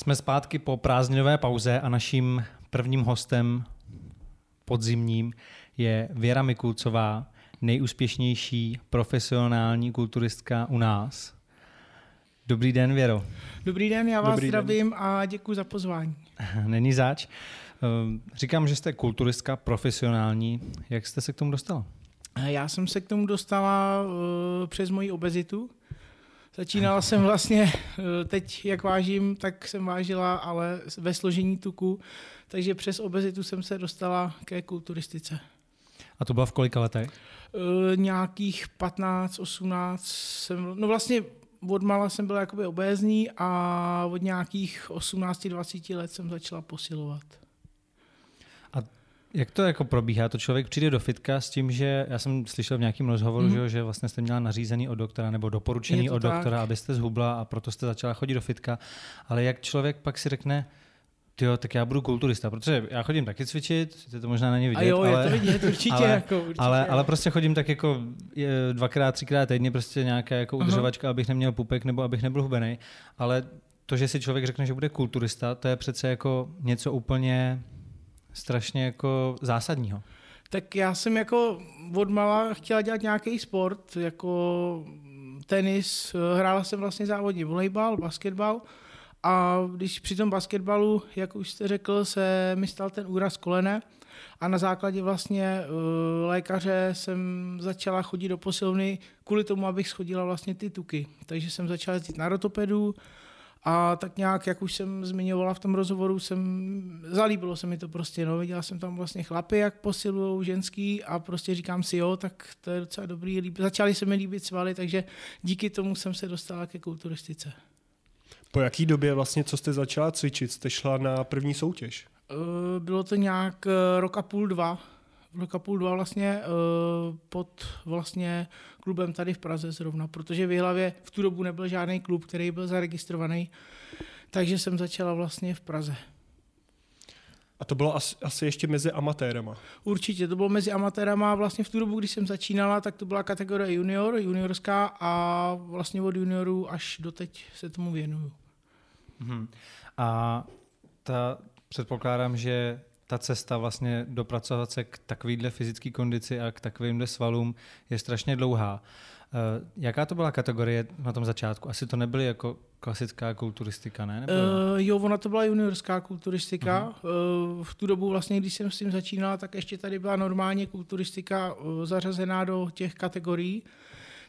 Jsme zpátky po prázdninové pauze a naším prvním hostem podzimním je Věra Mikulcová, nejúspěšnější profesionální kulturistka u nás. Dobrý den, Věro. Dobrý den, já vás Dobrý zdravím den. a děkuji za pozvání. Není zač. Ehm, říkám, že jste kulturistka profesionální. Jak jste se k tomu dostala? Já jsem se k tomu dostala uh, přes moji obezitu. Začínala jsem vlastně, uh, teď jak vážím, tak jsem vážila, ale ve složení tuku, takže přes obezitu jsem se dostala ke kulturistice. A to bylo v kolika letech? Uh, nějakých 15, 18 jsem, no vlastně od mala jsem byl jakoby obézní a od nějakých 18-20 let jsem začala posilovat. Jak to jako probíhá? To člověk přijde do fitka s tím, že já jsem slyšel v nějakém rozhovoru, mm. že, že vlastně jste měla nařízený od doktora nebo doporučený od doktora, tak. abyste zhubla a proto jste začala chodit do fitka. Ale jak člověk pak si řekne, Jo, tak já budu kulturista, protože já chodím taky cvičit, to možná není vidět, a jo, ale, je to vidět, určitě. Ale, jako, určitě ale, ale, prostě chodím tak jako dvakrát, třikrát týdně, prostě nějaká jako udržovačka, uh-huh. abych neměl pupek nebo abych nebyl hubený. Ale to, že si člověk řekne, že bude kulturista, to je přece jako něco úplně strašně jako zásadního. Tak já jsem jako od mala chtěla dělat nějaký sport, jako tenis, hrála jsem vlastně závodně volejbal, basketbal, a když při tom basketbalu, jak už jste řekl, se mi stal ten úraz kolene a na základě vlastně uh, lékaře jsem začala chodit do posilovny kvůli tomu, abych schodila vlastně ty tuky. Takže jsem začala jezdit na rotopedu a tak nějak, jak už jsem zmiňovala v tom rozhovoru, jsem, zalíbilo se mi to prostě, no, viděla jsem tam vlastně chlapy, jak posilují ženský a prostě říkám si, jo, tak to je docela dobrý, líb... začaly se mi líbit svaly, takže díky tomu jsem se dostala ke kulturistice. Po jaký době vlastně, co jste začala cvičit, jste šla na první soutěž? Eh, bylo to nějak eh, rok a půl, dva. Rok a půl, dva vlastně eh, pod vlastně klubem tady v Praze zrovna, protože v hlavě v tu dobu nebyl žádný klub, který byl zaregistrovaný, takže jsem začala vlastně v Praze. A to bylo asi, asi ještě mezi amatérama. Určitě, to bylo mezi amatérama. Vlastně v tu dobu, když jsem začínala, tak to byla kategorie junior, juniorská a vlastně od juniorů až doteď se tomu věnuju. Hmm. A ta, předpokládám, že ta cesta vlastně dopracovat se k takovýhle fyzické kondici a k takovýmhle svalům je strašně dlouhá. Uh, jaká to byla kategorie na tom začátku? Asi to nebyly jako klasická kulturistika, ne? Nebo... Uh, jo, ona to byla juniorská kulturistika. Uh-huh. Uh, v tu dobu vlastně, když jsem s tím začínala, tak ještě tady byla normálně kulturistika uh, zařazená do těch kategorií.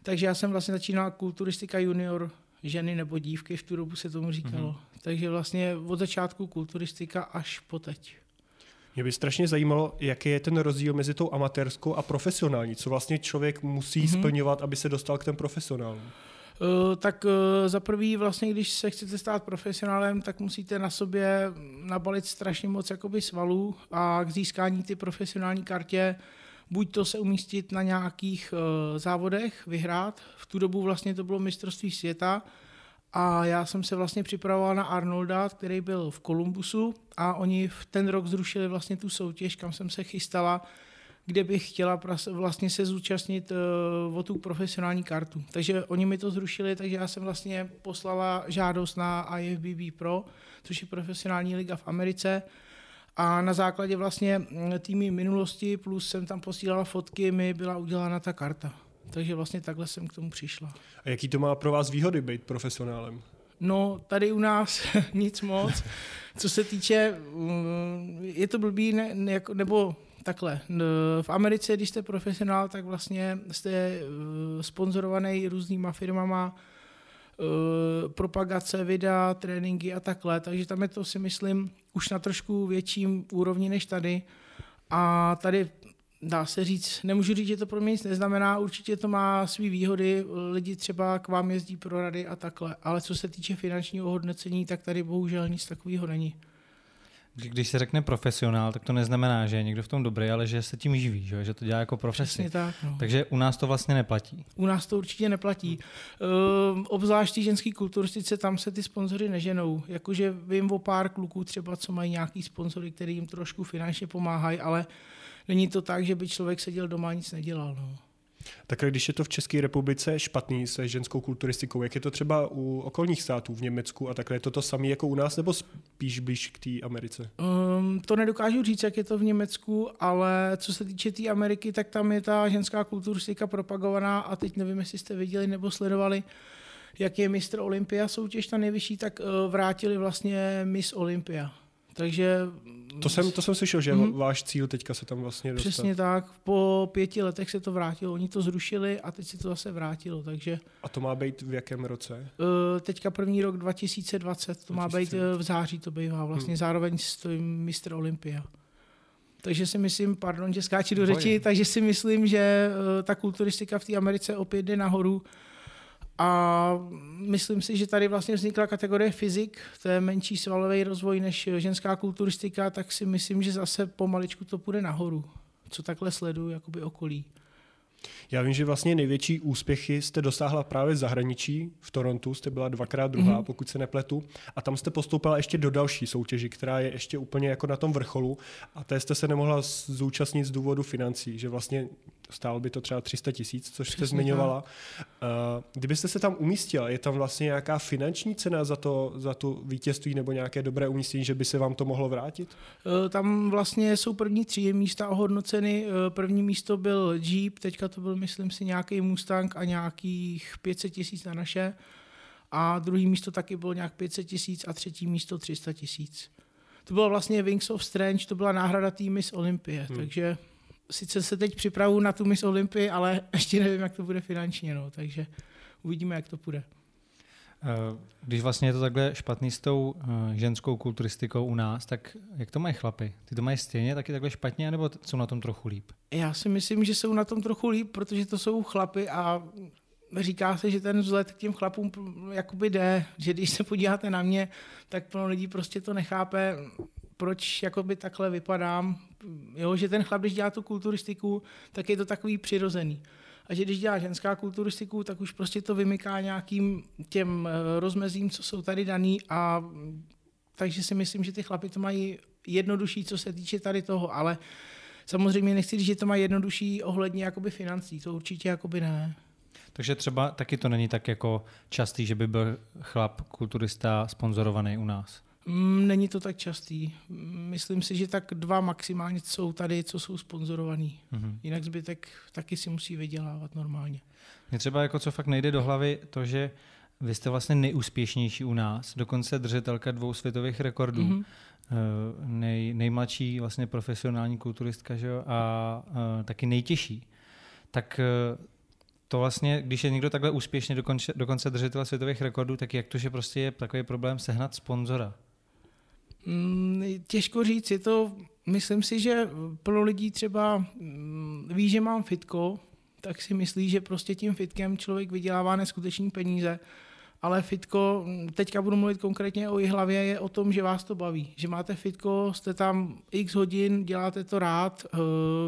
Takže já jsem vlastně začínala kulturistika junior ženy nebo dívky, v tu dobu se tomu říkalo. Mm-hmm. Takže vlastně od začátku kulturistika až po teď. Mě by strašně zajímalo, jaký je ten rozdíl mezi tou amatérskou a profesionální. Co vlastně člověk musí mm-hmm. splňovat, aby se dostal k těm profesionálům? Uh, tak uh, za prvý vlastně, když se chcete stát profesionálem, tak musíte na sobě nabalit strašně moc jakoby svalů a k získání ty profesionální kartě buď to se umístit na nějakých uh, závodech, vyhrát. V tu dobu vlastně to bylo mistrovství světa a já jsem se vlastně připravoval na Arnolda, který byl v Kolumbusu a oni v ten rok zrušili vlastně tu soutěž, kam jsem se chystala, kde bych chtěla vlastně se zúčastnit uh, o tu profesionální kartu. Takže oni mi to zrušili, takže já jsem vlastně poslala žádost na IFBB Pro, což je profesionální liga v Americe a na základě vlastně mm, týmy minulosti plus jsem tam posílala fotky, mi byla udělána ta karta. Takže vlastně takhle jsem k tomu přišla. A jaký to má pro vás výhody být profesionálem? No, tady u nás nic moc. Co se týče, mm, je to blbý, ne, ne, nebo takhle. V Americe, když jste profesionál, tak vlastně jste eh, sponzorovaný různýma firmama, Eh, propagace videa, tréninky a takhle, takže tam je to si myslím už na trošku větším úrovni než tady. A tady dá se říct, nemůžu říct, že to pro mě nic neznamená, určitě to má své výhody, lidi třeba k vám jezdí pro rady a takhle, ale co se týče finančního hodnocení, tak tady bohužel nic takového není. Když se řekne profesionál, tak to neznamená, že je někdo v tom dobrý, ale že se tím živí, že, že to dělá jako profesi. tak, no. Takže u nás to vlastně neplatí. U nás to určitě neplatí. Uh, obzvlášť ženský kulturistice, tam se ty sponzory neženou. Jakože vím o pár kluků třeba, co mají nějaký sponzory, který jim trošku finančně pomáhají, ale není to tak, že by člověk seděl doma a nic nedělal. No. Tak když je to v České republice špatný se ženskou kulturistikou, jak je to třeba u okolních států v Německu a takhle, je to to samé jako u nás, nebo spíš blíž k té Americe? Um, to nedokážu říct, jak je to v Německu, ale co se týče té tý Ameriky, tak tam je ta ženská kulturistika propagovaná a teď nevím, jestli jste viděli nebo sledovali, jak je mistr Olympia soutěž ta nejvyšší, tak uh, vrátili vlastně Miss Olympia. Takže... To jsem, to jsem slyšel, že mm-hmm. váš cíl teďka se tam vlastně dostat. Přesně tak. Po pěti letech se to vrátilo. Oni to zrušili a teď se to zase vrátilo. Takže... A to má být v jakém roce? Uh, teďka první rok 2020. To 2020. má být uh, v září, to bývá. Vlastně hmm. zároveň stojím mistr Olympia. Takže si myslím, pardon, že skáči do řeči, takže si myslím, že uh, ta kulturistika v té Americe opět jde nahoru. A myslím si, že tady vlastně vznikla kategorie fyzik, to je menší svalový rozvoj než ženská kulturistika, tak si myslím, že zase pomaličku to půjde nahoru, co takhle sleduju jakoby okolí. Já vím, že vlastně největší úspěchy jste dosáhla právě v zahraničí. V Torontu jste byla dvakrát druhá, mm-hmm. pokud se nepletu. A tam jste postoupila ještě do další soutěži, která je ještě úplně jako na tom vrcholu. A té jste se nemohla zúčastnit z důvodu financí, že vlastně stálo by to třeba 300 tisíc, což jste zmiňovala. Tak. Kdybyste se tam umístila, je tam vlastně nějaká finanční cena za, to, za tu vítězství nebo nějaké dobré umístění, že by se vám to mohlo vrátit? E, tam vlastně jsou první tři místa ohodnoceny. E, první místo byl Jeep, teďka to byl, myslím si, nějaký Mustang a nějakých 500 tisíc na naše. A druhý místo taky bylo nějak 500 tisíc a třetí místo 300 tisíc. To bylo vlastně Wings of Strange, to byla náhrada týmy z Olympie, hmm. takže sice se teď připravu na tu Miss Olympii, ale ještě nevím, jak to bude finančně, no, takže uvidíme, jak to půjde. Eh, když vlastně je to takhle špatný s tou eh, ženskou kulturistikou u nás, tak jak to mají chlapy? Ty to mají stejně taky takhle špatně, nebo jsou na tom trochu líp? Já si myslím, že jsou na tom trochu líp, protože to jsou chlapy a říká se, že ten vzhled k těm chlapům jakoby jde, že když se podíváte na mě, tak plno lidí prostě to nechápe, proč jakoby takhle vypadám, jo, že ten chlap, když dělá tu kulturistiku, tak je to takový přirozený. A že když dělá ženská kulturistiku, tak už prostě to vymyká nějakým těm eh, rozmezím, co jsou tady daný a takže si myslím, že ty chlapy to mají jednodušší, co se týče tady toho, ale samozřejmě nechci říct, že to mají jednodušší ohledně jakoby financí, to určitě jakoby ne. Takže třeba taky to není tak jako častý, že by byl chlap kulturista sponzorovaný u nás. Mm, není to tak častý. Myslím si, že tak dva maximálně jsou tady, co jsou sponzorovaný. Mm-hmm. Jinak zbytek taky si musí vydělávat normálně. Mně třeba jako co fakt nejde do hlavy, to, že vy jste vlastně nejúspěšnější u nás, dokonce držitelka dvou světových rekordů, mm-hmm. Nej, nejmladší vlastně profesionální kulturistka že jo? A, a taky nejtěžší. Tak eh, to vlastně, když je někdo takhle úspěšně dokonce, dokonce držitel světových rekordů, tak jak to, že prostě je takový problém sehnat sponzora? Mm, těžko říct, je to, myslím si, že plno lidí třeba mm, ví, že mám fitko, tak si myslí, že prostě tím fitkem člověk vydělává neskutečný peníze ale fitko, teďka budu mluvit konkrétně o hlavě, je o tom, že vás to baví. Že máte fitko, jste tam x hodin, děláte to rád, eh,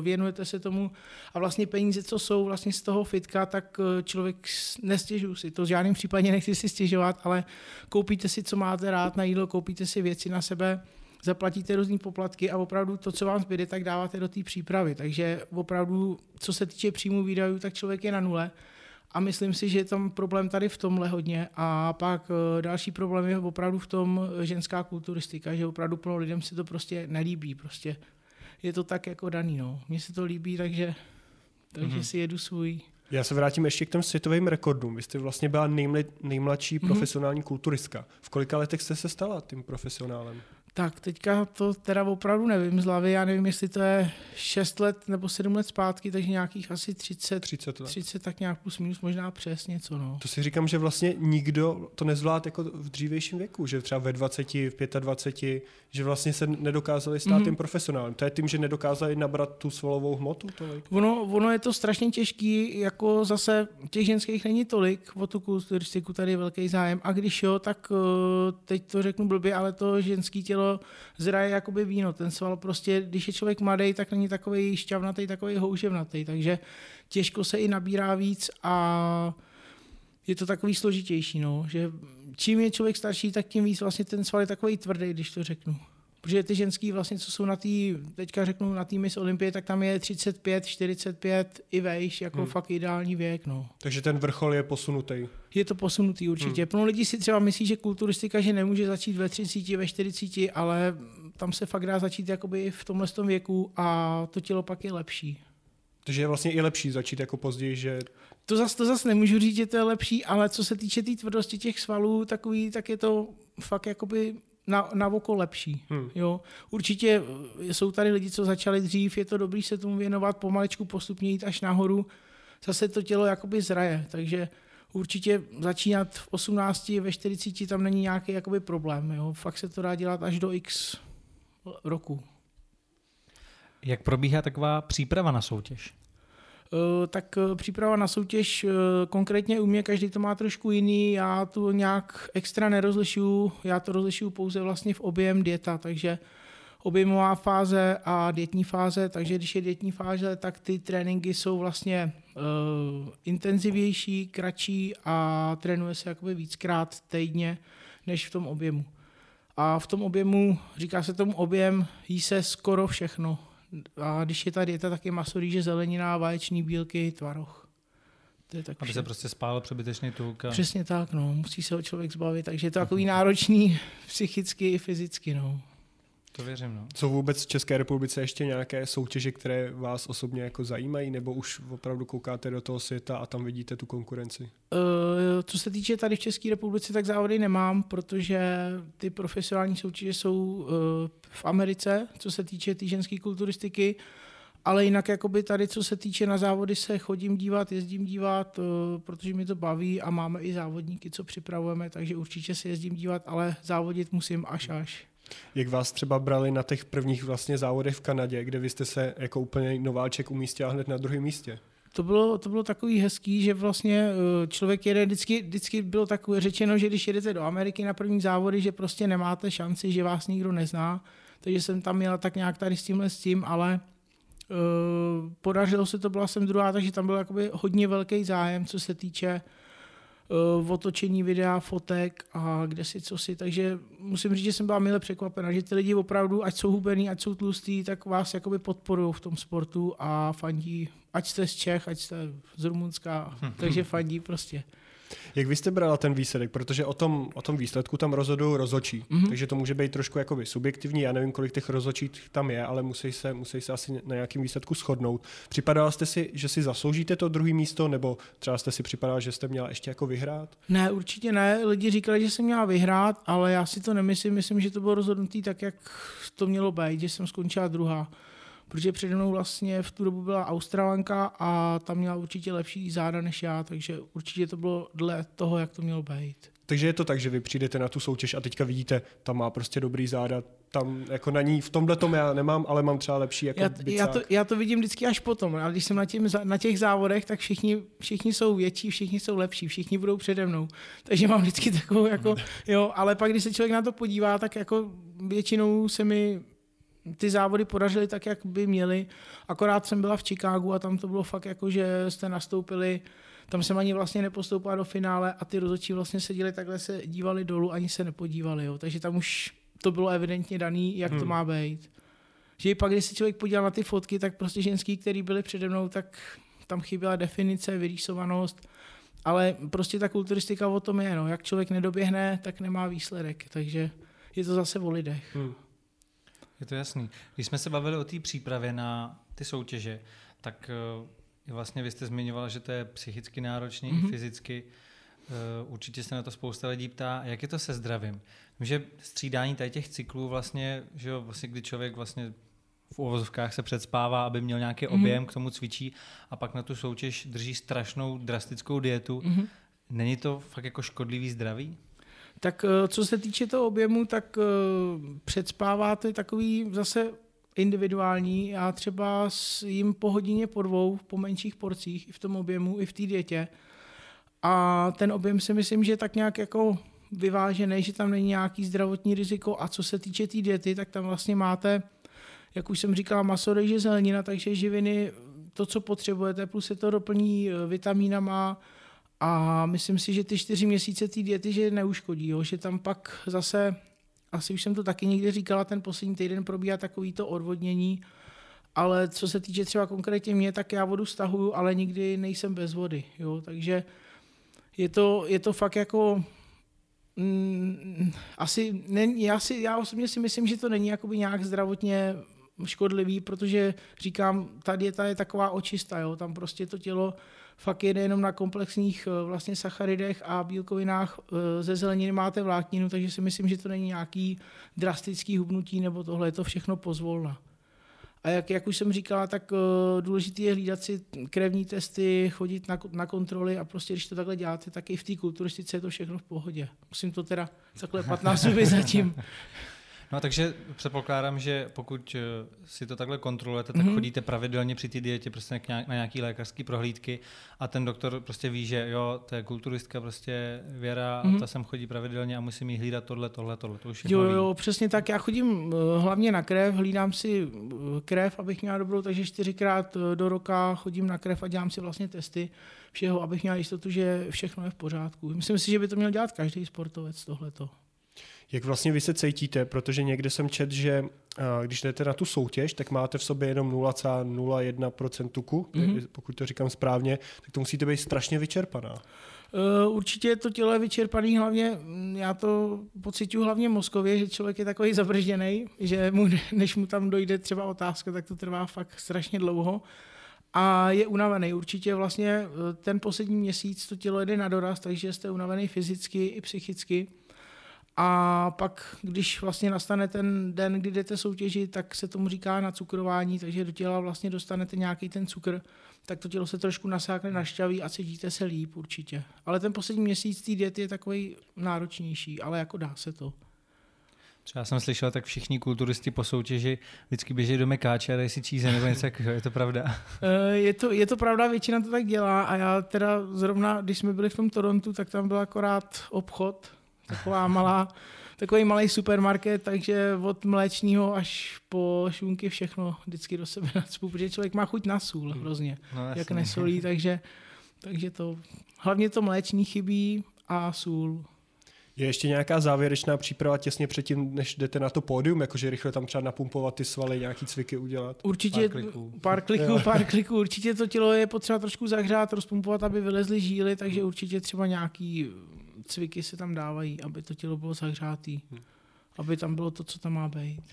věnujete se tomu a vlastně peníze, co jsou vlastně z toho fitka, tak eh, člověk nestěžuje si. To v žádném případě nechci si stěžovat, ale koupíte si, co máte rád na jídlo, koupíte si věci na sebe, zaplatíte různé poplatky a opravdu to, co vám zbyde, tak dáváte do té přípravy. Takže opravdu, co se týče příjmu výdajů, tak člověk je na nule. A myslím si, že je tam problém tady v tomhle hodně. A pak eh, další problém je opravdu v tom eh, ženská kulturistika, že opravdu plno lidem se to prostě nelíbí. Prostě je to tak jako daný. No. Mně se to líbí, takže, takže mm-hmm. si jedu svůj. Já se vrátím ještě k těm světovým rekordům. Vy jste vlastně byla nejmle, nejmladší mm-hmm. profesionální kulturistka. V kolika letech jste se stala tím profesionálem? Tak teďka to teda opravdu nevím z hlavy, já nevím, jestli to je 6 let nebo 7 let zpátky, takže nějakých asi 30, 30, let. 30 tak nějak plus minus možná přes něco. No. To si říkám, že vlastně nikdo to nezvládl jako v dřívějším věku, že třeba ve 20, v 25, že vlastně se nedokázali stát mm-hmm. tím profesionálem. To je tím, že nedokázali nabrat tu svalovou hmotu tolik? Ono, ono je to strašně těžký, jako zase těch ženských není tolik, o tu kulturistiku tady je velký zájem. A když jo, tak eh, teď to řeknu blbě, ale to ženský tělo tělo zraje jakoby víno. Ten sval prostě, když je člověk mladý, tak není takový šťavnatý, takový houževnatý, takže těžko se i nabírá víc a je to takový složitější, no, že čím je člověk starší, tak tím víc vlastně ten sval je takový tvrdý, když to řeknu. Protože ty ženský vlastně, co jsou na té, teďka řeknu na té Miss Olympie, tak tam je 35, 45 i vejš, jako hmm. fakt ideální věk. No. Takže ten vrchol je posunutý. Je to posunutý určitě. Hmm. Plno lidí si třeba myslí, že kulturistika, že nemůže začít ve 30, ve 40, ale tam se fakt dá začít jakoby v tomhle tom věku a to tělo pak je lepší. Takže je vlastně i lepší začít jako později, že... To zase to zas nemůžu říct, že to je lepší, ale co se týče té tý tvrdosti těch svalů, takový, tak je to fakt jakoby na, na oko lepší. Hmm. Jo. Určitě eh, jsou tady lidi, co začali dřív, je to dobrý se tomu věnovat, pomaličku postupně jít až nahoru. Zase to tělo jakoby zraje, takže určitě začínat v 18, ve 40 tam není nějaký jakoby problém. Jo. Fakt se to dá dělat až do x roku. Jak probíhá taková příprava na soutěž? Eh, tak eh, příprava na soutěž eh, konkrétně u mě každý to má trošku jiný, já tu nějak extra nerozlišuju, já to rozlišuju pouze vlastně v objem dieta, takže objemová fáze a dietní fáze, takže když je dietní fáze, tak ty tréninky jsou vlastně uh, intenzivnější, kratší a trénuje se jakoby víckrát týdně než v tom objemu. A v tom objemu, říká se tomu objem, jí se skoro všechno. A když je ta dieta, tak je maso, rýže, zelenina, vaječný bílky, tvaroh. To je tak Aby vše. se prostě spálil přebytečný tuk. A... Přesně tak, no. Musí se ho člověk zbavit, takže je to takový náročný psychicky i fyzicky, no. To věřím, no. Jsou vůbec v České republice ještě nějaké soutěže, které vás osobně jako zajímají, nebo už opravdu koukáte do toho světa a tam vidíte tu konkurenci? Uh, co se týče tady v České republice, tak závody nemám, protože ty profesionální soutěže jsou uh, v Americe, co se týče té tý ženské kulturistiky, ale jinak jakoby tady, co se týče na závody, se chodím dívat, jezdím dívat, uh, protože mi to baví a máme i závodníky, co připravujeme, takže určitě se jezdím dívat, ale závodit musím až až. Jak vás třeba brali na těch prvních vlastně závodech v Kanadě, kde vy jste se jako úplně nováček umístil hned na druhém místě? To bylo, to bylo takový hezký, že vlastně eh, člověk jede, vždycky, vždycky bylo takové řečeno, že když jedete do Ameriky na první závody, že prostě nemáte šanci, že vás nikdo nezná. Takže jsem tam měla tak nějak tady s tímhle s tím, ale uh, podařilo se to, byla jsem druhá, takže tam byl jakoby hodně velký zájem, co se týče v otočení videa, fotek a kde si co si, takže musím říct, že jsem byla milé překvapena, že ty lidi opravdu, ať jsou hubený, ať jsou tlustý, tak vás jakoby podporují v tom sportu a fandí, ať jste z Čech, ať jste z Rumunska, takže fandí prostě. Jak vy jste brala ten výsledek? Protože o tom, o tom výsledku tam rozhodují rozočí, mm-hmm. takže to může být trošku jakoby subjektivní. Já nevím, kolik těch rozočí tam je, ale musí se, musí se asi na nějakým výsledku shodnout. Připadala jste si, že si zasloužíte to druhé místo, nebo třeba jste si připadala, že jste měla ještě jako vyhrát? Ne, určitě ne. Lidi říkali, že jsem měla vyhrát, ale já si to nemyslím. Myslím, že to bylo rozhodnutý tak, jak to mělo být, že jsem skončila druhá protože přede mnou vlastně v tu dobu byla Australanka a tam měla určitě lepší záda než já, takže určitě to bylo dle toho, jak to mělo být. Takže je to tak, že vy přijdete na tu soutěž a teďka vidíte, tam má prostě dobrý záda, tam jako na ní, v tomhle tom já nemám, ale mám třeba lepší jako já, já, to, já to vidím vždycky až potom, ale když jsem na, těm, na těch závodech, tak všichni, všichni jsou větší, všichni jsou lepší, všichni budou přede mnou. Takže mám vždycky takovou jako, jo, ale pak když se člověk na to podívá, tak jako většinou se mi ty závody podařily tak, jak by měly. Akorát jsem byla v Chicagu a tam to bylo fakt jako, že jste nastoupili, tam jsem ani vlastně nepostoupila do finále a ty rozhodčí vlastně seděli takhle, se dívali dolů, ani se nepodívali. Jo. Takže tam už to bylo evidentně daný, jak hmm. to má být. Že pak, když se člověk podíval na ty fotky, tak prostě ženský, který byli přede mnou, tak tam chyběla definice, vyrýsovanost, ale prostě ta kulturistika o tom je, no. jak člověk nedoběhne, tak nemá výsledek, takže je to zase o lidech. Hmm. Je to jasný. Když jsme se bavili o té přípravě na ty soutěže, tak uh, vlastně vy jste zmiňovala, že to je psychicky náročný mm-hmm. i mhm. fyzicky. Uh, určitě se na to spousta lidí ptá, jak je to se zdravím. Vím, že střídání tady těch cyklů vlastně, že jo, vlastně kdy člověk vlastně v uvozovkách se předspává, aby měl nějaký mm-hmm. objem, k tomu cvičí a pak na tu soutěž drží strašnou drastickou dietu. Mm-hmm. Není to fakt jako škodlivý zdraví? Tak eh, co se týče toho objemu, tak eh, předspáváte takový zase individuální. Já třeba s jim po hodině, po dvou, po menších porcích, i v tom objemu, i v té dietě. A ten objem si myslím, že je tak nějak jako vyvážený, že tam není nějaký zdravotní riziko. A co se týče té tý diety, tak tam vlastně máte, jak už jsem říkala, maso, rejže, zelenina, takže živiny, to, co potřebujete, plus se to doplní eh, vitamínama, a myslím si, že ty čtyři měsíce té diety, že neuškodí, jo? že tam pak zase asi už jsem to taky někdy říkala, ten poslední týden probíhá takový to odvodnění, ale co se týče třeba konkrétně mě, tak já vodu stahuju, ale nikdy nejsem bez vody. Jo? Takže je to, je to fakt jako mm, asi není, já, si, já osobně si myslím, že to není jakoby nějak zdravotně škodlivý, protože říkám, ta dieta je taková očista, jo? tam prostě to tělo fakt jede jenom na komplexních eh, vlastně sacharidech a bílkovinách eh, ze zeleniny máte vlákninu, takže si myslím, že to není nějaký drastický hubnutí nebo tohle, je to všechno pozvolna. A jak, jak už jsem říkala, tak uh, důležité je hlídat si krevní testy, chodit na, na kontroly a prostě když to takhle děláte, tak i v té kulturistice je to všechno v pohodě. Musím to teda zaklepat na zuby zatím. No takže předpokládám, že pokud eh, si to takhle kontrolujete, tak mm-hmm. chodíte pravidelně při té dietě prostě na nějaký lékařský prohlídky a ten doktor prostě ví, že jo, to je kulturistka prostě Věra mm-hmm. a mhm. ta sem chodí pravidelně a musím jí hlídat tohle, tohle, tohle. To už jo, jo, přesně tak. Já chodím eh, hlavně na krev, hlídám si eh, krev, abych měla dobrou, takže čtyřikrát do roka chodím na krev a dělám si vlastně testy všeho, abych měla jistotu, že všechno je v pořádku. Myslím si, že by to měl dělat každý sportovec tohleto. Jak vlastně vy se cítíte, protože někde jsem čet, že když jdete na tu soutěž, tak máte v sobě jenom 0,01% tuku, mm-hmm. pokud to říkám správně, tak to musíte být strašně vyčerpaná. E, určitě to tělo je vyčerpaný hlavně, mm, já to pocituju hlavně mozkově, že člověk je takový zabržděný, že mu, než mu tam dojde třeba otázka, tak to trvá fakt strašně dlouho a je unavený. Určitě vlastně e, ten poslední měsíc to tělo jde na doraz, takže jste unavený fyzicky i psychicky. A pak, když vlastně nastane ten den, kdy jdete soutěžit, tak se tomu říká na cukrování, takže do těla vlastně dostanete nějaký ten cukr, tak to tělo se trošku nasákne, našťaví a cítíte se líp určitě. Ale ten poslední měsíc té diety je takový náročnější, ale jako dá se to. Třeba jsem slyšel, tak všichni kulturisti po soutěži vždycky běží do mekáče a dají si číze nebo něco takového. Je to pravda? Eh, je to, je to pravda, většina to tak dělá a já teda zrovna, když jsme byli v tom Torontu, tak tam byl akorát obchod, Taková malá, takový malý supermarket, takže od mléčního až po šunky všechno vždycky do sebe nacpu, protože člověk má chuť na sůl hrozně, no, jak nesolí, takže, takže to, hlavně to mléční chybí a sůl. Je ještě nějaká závěrečná příprava těsně předtím, než jdete na to pódium, jakože rychle tam třeba napumpovat ty svaly, nějaký cviky udělat? Určitě, pár kliků, pár kliků, pár kliků. Určitě to tělo je potřeba trošku zahřát, rozpumpovat, aby vylezly žíly, takže určitě třeba nějaký cviky se tam dávají, aby to tělo bylo zahřátý, hmm. aby tam bylo to, co tam má být.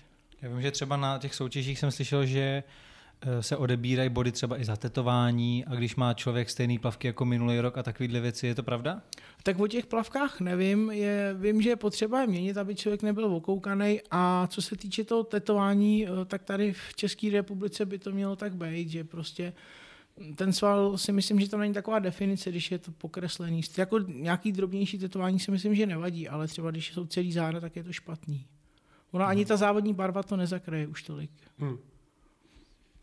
Já vím, že třeba na těch soutěžích jsem slyšel, že eh, se odebírají body třeba i za tetování a když má člověk stejný plavky jako minulý rok a takovéhle věci, je to pravda? Tak o těch plavkách nevím, je, vím, že je potřeba je měnit, aby člověk nebyl okoukaný a co se týče toho tetování, eh, tak tady v České republice by to mělo tak být, že prostě ten sval si myslím, že tam není taková definice, když je to pokreslený. Jako nějaký drobnější tetování si myslím, že nevadí, ale třeba když jsou celý záda, tak je to špatný. Ona hmm. ani ta závodní barva to nezakryje už tolik. Hmm.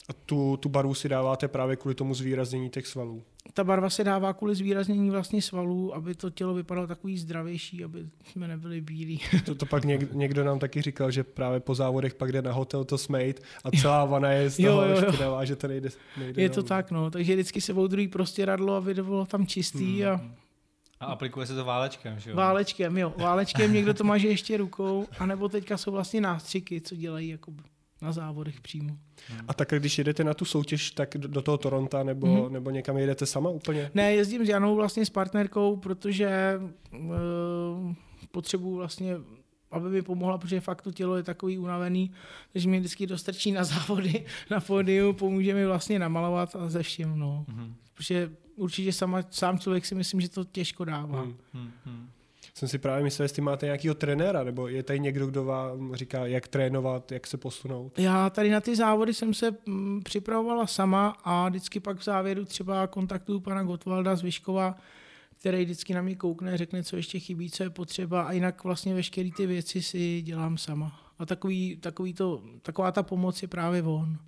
A tu, tu barvu si dáváte právě kvůli tomu zvýraznění těch svalů? Ta barva se dává kvůli zvýraznění vlastně svalů, aby to tělo vypadalo takový zdravější, aby jsme nebyli bílí. To, to pak něk, někdo nám taky říkal, že právě po závodech pak jde na hotel to smejt a celá vana je z toho jo, jo, jo. špinavá, že to nejde, nejde Je to tak, no. Takže vždycky se oudrují prostě radlo, aby to bylo tam čistý hmm. a a aplikuje se to válečkem, že jo? Válečkem, jo. Válečkem někdo to maže ještě rukou, anebo teďka jsou vlastně nástřiky, co dělají jako na závodech přímo. A tak když jedete na tu soutěž, tak do toho Toronto nebo, mm-hmm. nebo někam jedete sama úplně? Ne, jezdím s Janou vlastně s partnerkou, protože uh, potřebuji vlastně aby mi pomohla, protože fakt to tělo je takový unavený, takže mě vždycky dostrčí na závody, na pódiu, pomůže mi vlastně namalovat a ze vším, no. Mm-hmm. Protože určitě sama, sám člověk si myslím, že to těžko dává. Mm-hmm jsem si právě myslel, jestli máte nějakého trenéra, nebo je tady někdo, kdo vám říká, jak trénovat, jak se posunout? Já tady na ty závody jsem se mm, připravovala sama a vždycky pak v závěru třeba kontaktuju pana Gotwalda z Vyškova, který vždycky na mě koukne, řekne, co ještě chybí, co je potřeba a jinak vlastně veškeré ty věci si dělám sama. A takový, takový to, taková ta pomoc je právě on.